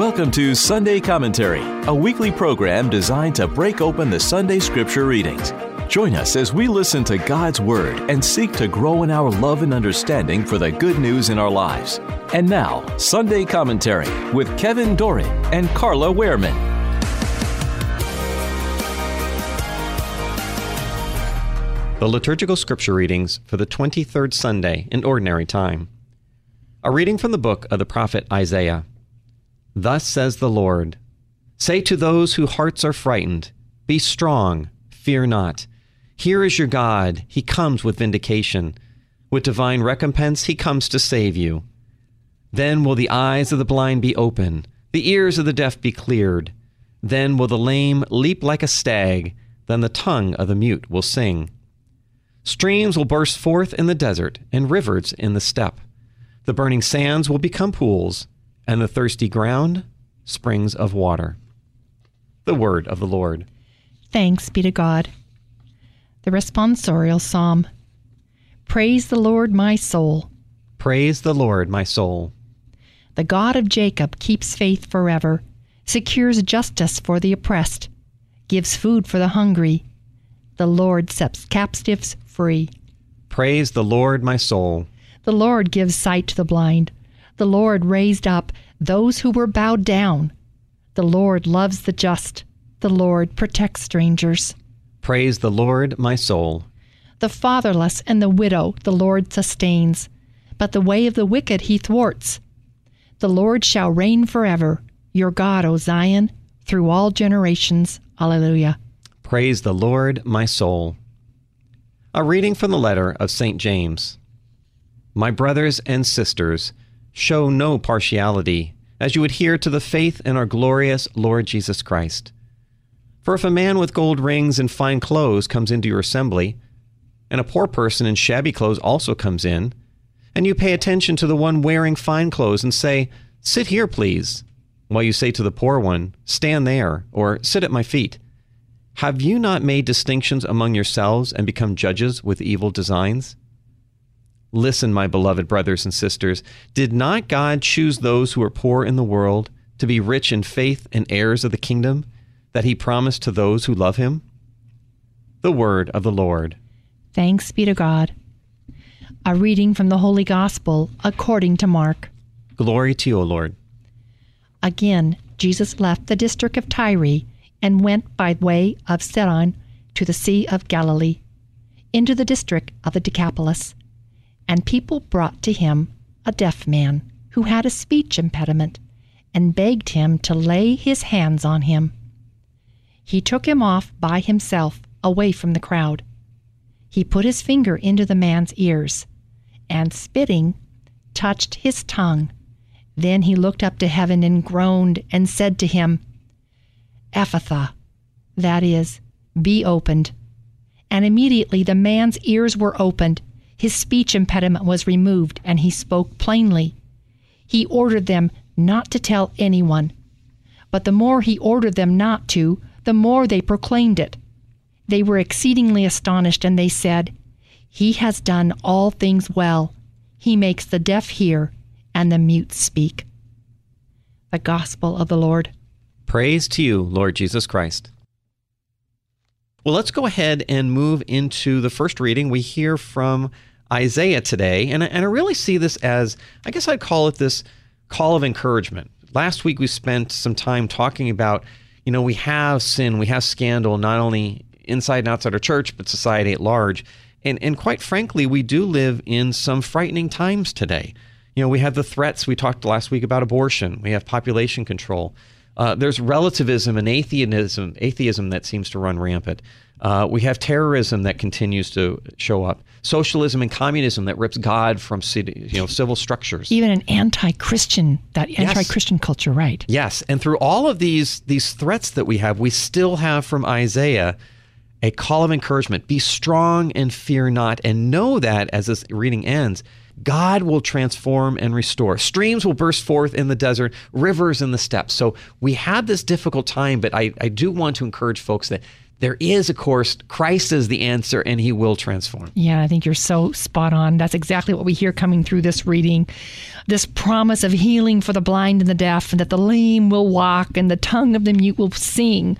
Welcome to Sunday Commentary, a weekly program designed to break open the Sunday Scripture readings. Join us as we listen to God's Word and seek to grow in our love and understanding for the good news in our lives. And now, Sunday Commentary with Kevin Doran and Carla Wehrman. The liturgical scripture readings for the 23rd Sunday in Ordinary Time. A reading from the book of the prophet Isaiah. Thus says the Lord Say to those whose hearts are frightened, Be strong, fear not. Here is your God, he comes with vindication. With divine recompense, he comes to save you. Then will the eyes of the blind be open, the ears of the deaf be cleared. Then will the lame leap like a stag, then the tongue of the mute will sing. Streams will burst forth in the desert, and rivers in the steppe. The burning sands will become pools, and the thirsty ground springs of water. The word of the Lord. Thanks be to God. The responsorial psalm. Praise the Lord, my soul. Praise the Lord, my soul. The God of Jacob keeps faith forever, secures justice for the oppressed, gives food for the hungry. The Lord sets captives free. Praise the Lord, my soul. The Lord gives sight to the blind. The Lord raised up those who were bowed down. The Lord loves the just. The Lord protects strangers. Praise the Lord, my soul. The fatherless and the widow the Lord sustains, but the way of the wicked he thwarts. The Lord shall reign forever, your God, O Zion, through all generations. Alleluia. Praise the Lord, my soul. A reading from the letter of St. James. My brothers and sisters, show no partiality as you adhere to the faith in our glorious Lord Jesus Christ. For if a man with gold rings and fine clothes comes into your assembly, and a poor person in shabby clothes also comes in, and you pay attention to the one wearing fine clothes and say, Sit here, please, while you say to the poor one, Stand there, or Sit at my feet, have you not made distinctions among yourselves and become judges with evil designs? Listen, my beloved brothers and sisters, did not God choose those who are poor in the world to be rich in faith and heirs of the kingdom that he promised to those who love him? The word of the Lord. Thanks be to God. A reading from the Holy Gospel according to Mark. Glory to you, O Lord. Again, Jesus left the district of Tyre and went by way of Sidon to the Sea of Galilee, into the district of the Decapolis. And people brought to him a deaf man who had a speech impediment, and begged him to lay his hands on him. He took him off by himself, away from the crowd. He put his finger into the man's ears, and spitting, touched his tongue. Then he looked up to heaven and groaned and said to him, Ephphatha, that is, be opened. And immediately the man's ears were opened, his speech impediment was removed, and he spoke plainly. He ordered them not to tell anyone. But the more he ordered them not to, the more they proclaimed it. They were exceedingly astonished, and they said, He has done all things well. He makes the deaf hear and the mute speak. The Gospel of the Lord. Praise to you, Lord Jesus Christ. Well, let's go ahead and move into the first reading. We hear from Isaiah today, and I, and I really see this as, I guess I'd call it this call of encouragement. Last week we spent some time talking about, you know, we have sin, we have scandal, not only inside and outside our church, but society at large. And, and quite frankly, we do live in some frightening times today. You know, we have the threats we talked last week about abortion, we have population control. Uh, there's relativism and atheism, atheism that seems to run rampant. Uh, we have terrorism that continues to show up. Socialism and communism that rips God from city, you know, civil structures. Even an anti-Christian, that anti-Christian yes. culture, right? Yes, and through all of these these threats that we have, we still have from Isaiah a call of encouragement: be strong and fear not, and know that as this reading ends, God will transform and restore. Streams will burst forth in the desert, rivers in the steppes. So we had this difficult time, but I, I do want to encourage folks that there is, of course, Christ is the answer and he will transform. Yeah, I think you're so spot on. That's exactly what we hear coming through this reading. This promise of healing for the blind and the deaf, and that the lame will walk and the tongue of the mute will sing.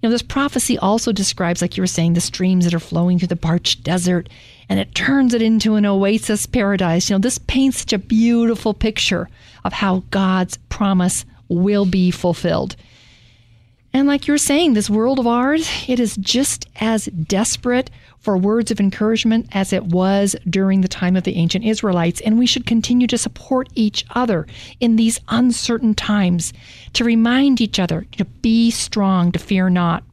You know, this prophecy also describes, like you were saying, the streams that are flowing through the parched desert, and it turns it into an oasis paradise. You know, this paints such a beautiful picture of how God's promise will be fulfilled. And like you're saying, this world of ours, it is just as desperate for words of encouragement as it was during the time of the ancient Israelites. And we should continue to support each other in these uncertain times, to remind each other to be strong, to fear not.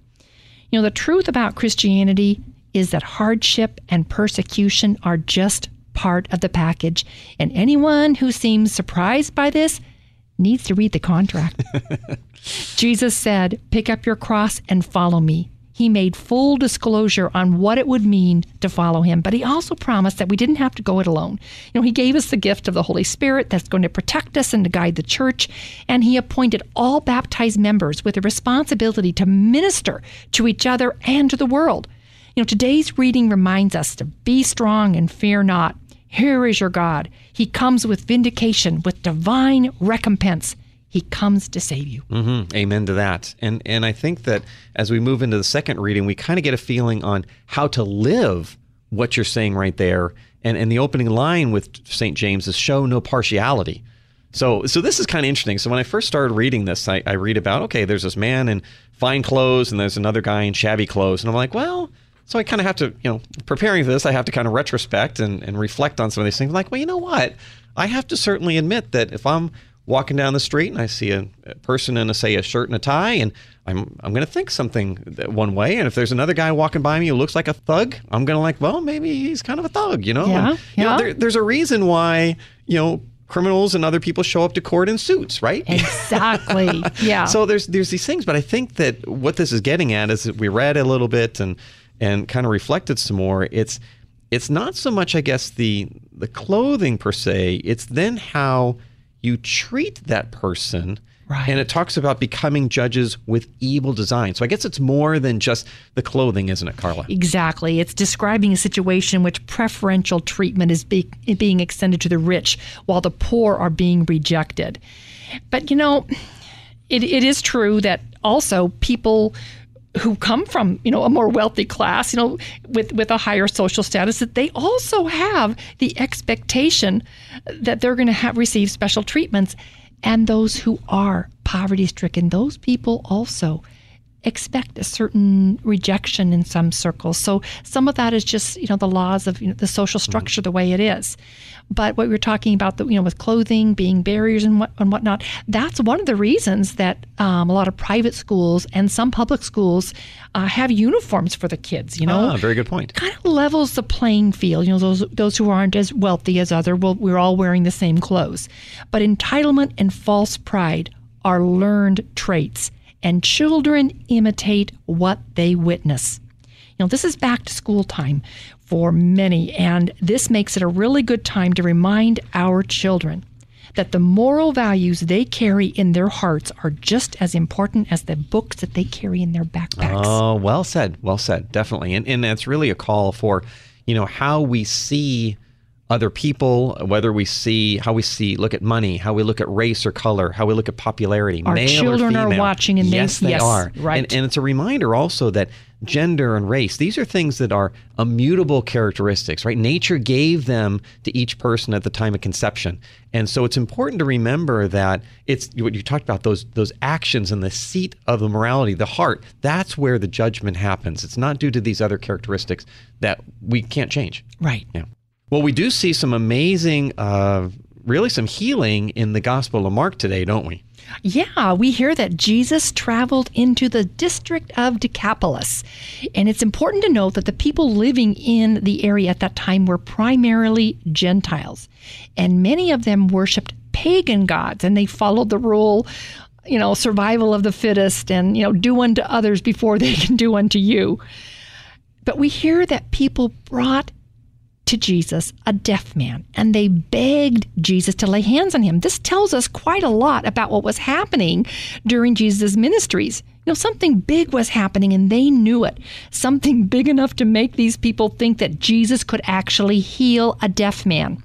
You know, the truth about Christianity is that hardship and persecution are just part of the package. And anyone who seems surprised by this needs to read the contract. Jesus said, Pick up your cross and follow me. He made full disclosure on what it would mean to follow him, but he also promised that we didn't have to go it alone. You know, he gave us the gift of the Holy Spirit that's going to protect us and to guide the church, and he appointed all baptized members with a responsibility to minister to each other and to the world. You know, today's reading reminds us to be strong and fear not. Here is your God. He comes with vindication, with divine recompense. He comes to save you. Mm-hmm. Amen to that. And and I think that as we move into the second reading, we kind of get a feeling on how to live what you're saying right there. And and the opening line with St. James is show no partiality. So so this is kind of interesting. So when I first started reading this, I, I read about okay, there's this man in fine clothes and there's another guy in shabby clothes, and I'm like, well. So I kind of have to, you know, preparing for this, I have to kind of retrospect and, and reflect on some of these things. Like, well, you know what? I have to certainly admit that if I'm walking down the street and I see a, a person in a say a shirt and a tie and I'm I'm going to think something one way and if there's another guy walking by me who looks like a thug I'm going to like well maybe he's kind of a thug you know yeah, and, yeah. You know, there, there's a reason why you know criminals and other people show up to court in suits right exactly yeah so there's there's these things but I think that what this is getting at is that we read a little bit and and kind of reflected some more it's it's not so much I guess the the clothing per se it's then how you treat that person. Right. And it talks about becoming judges with evil design. So I guess it's more than just the clothing, isn't it, Carla? Exactly. It's describing a situation in which preferential treatment is be- being extended to the rich while the poor are being rejected. But, you know, it, it is true that also people who come from you know a more wealthy class you know with with a higher social status that they also have the expectation that they're going to have receive special treatments. And those who are poverty stricken those people also expect a certain rejection in some circles. So some of that is just you know the laws of you know, the social structure mm-hmm. the way it is. But what we are talking about, the, you know, with clothing being barriers and what and whatnot, that's one of the reasons that um, a lot of private schools and some public schools uh, have uniforms for the kids. You know, ah, very good point. Kind of levels the playing field. You know, those those who aren't as wealthy as other, well, we're all wearing the same clothes. But entitlement and false pride are learned traits and children imitate what they witness. You know, this is back to school time for many, and this makes it a really good time to remind our children that the moral values they carry in their hearts are just as important as the books that they carry in their backpacks. Oh, well said. Well said. Definitely. And, and it's really a call for, you know, how we see other people, whether we see how we see look at money, how we look at race or color, how we look at popularity. Our male children are watching, and yes, they, they yes, are. Right, and, and it's a reminder also that gender and race these are things that are immutable characteristics right? Nature gave them to each person at the time of conception. And so it's important to remember that it's what you talked about those those actions and the seat of the morality the heart that's where the judgment happens. It's not due to these other characteristics that we can't change. Right. Yeah well, we do see some amazing, uh, really some healing in the Gospel of Mark today, don't we? Yeah, we hear that Jesus traveled into the district of Decapolis. And it's important to note that the people living in the area at that time were primarily Gentiles. And many of them worshiped pagan gods and they followed the rule you know, survival of the fittest and, you know, do unto others before they can do unto you. But we hear that people brought to Jesus a deaf man, and they begged Jesus to lay hands on him. This tells us quite a lot about what was happening during Jesus' ministries. You know, something big was happening, and they knew it. Something big enough to make these people think that Jesus could actually heal a deaf man.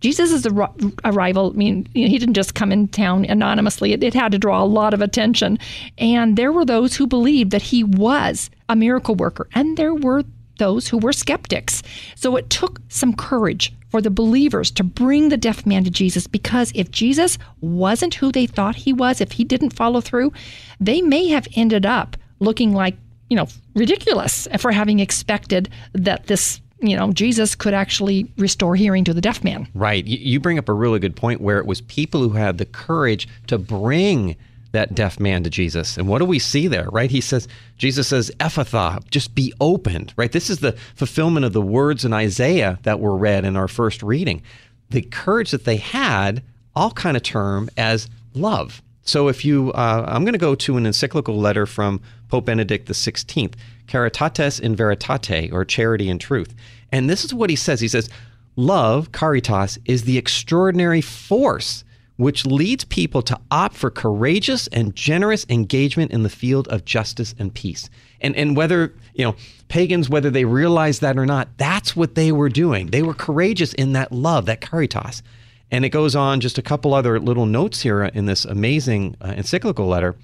Jesus' is a arrival, I mean, he didn't just come in town anonymously. It, it had to draw a lot of attention. And there were those who believed that he was a miracle worker, and there were those who were skeptics. So it took some courage for the believers to bring the deaf man to Jesus because if Jesus wasn't who they thought he was, if he didn't follow through, they may have ended up looking like, you know, ridiculous for having expected that this you know, Jesus could actually restore hearing to the deaf man. Right. You bring up a really good point where it was people who had the courage to bring that deaf man to Jesus. And what do we see there, right? He says, Jesus says, Ephphatha, just be opened, right? This is the fulfillment of the words in Isaiah that were read in our first reading. The courage that they had, all kind of term as love. So if you, uh, I'm going to go to an encyclical letter from Pope Benedict XVI, Caritas in Veritate, or Charity in Truth. And this is what he says. He says, Love, caritas, is the extraordinary force which leads people to opt for courageous and generous engagement in the field of justice and peace. And, and whether, you know, pagans, whether they realized that or not, that's what they were doing. They were courageous in that love, that caritas. And it goes on just a couple other little notes here in this amazing uh, encyclical letter.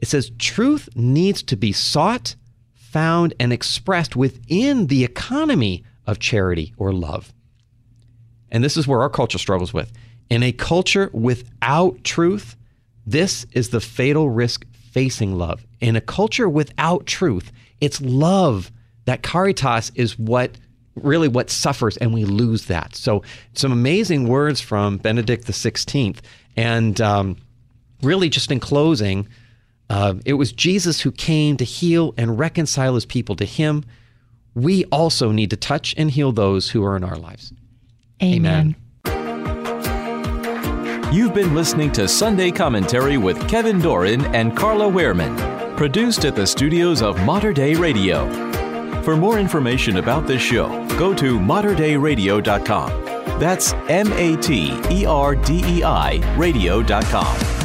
It says, truth needs to be sought, found, and expressed within the economy of charity or love. And this is where our culture struggles with. In a culture without truth, this is the fatal risk facing love. In a culture without truth, it's love. That caritas is what really what suffers, and we lose that. So, some amazing words from Benedict XVI. And um, really, just in closing, uh, it was Jesus who came to heal and reconcile his people to him. We also need to touch and heal those who are in our lives. Amen. Amen. You've been listening to Sunday Commentary with Kevin Doran and Carla Wehrman, produced at the studios of Mater Dei Radio. For more information about this show, go to materdeiradio.com. That's M A T E R D E I radio.com.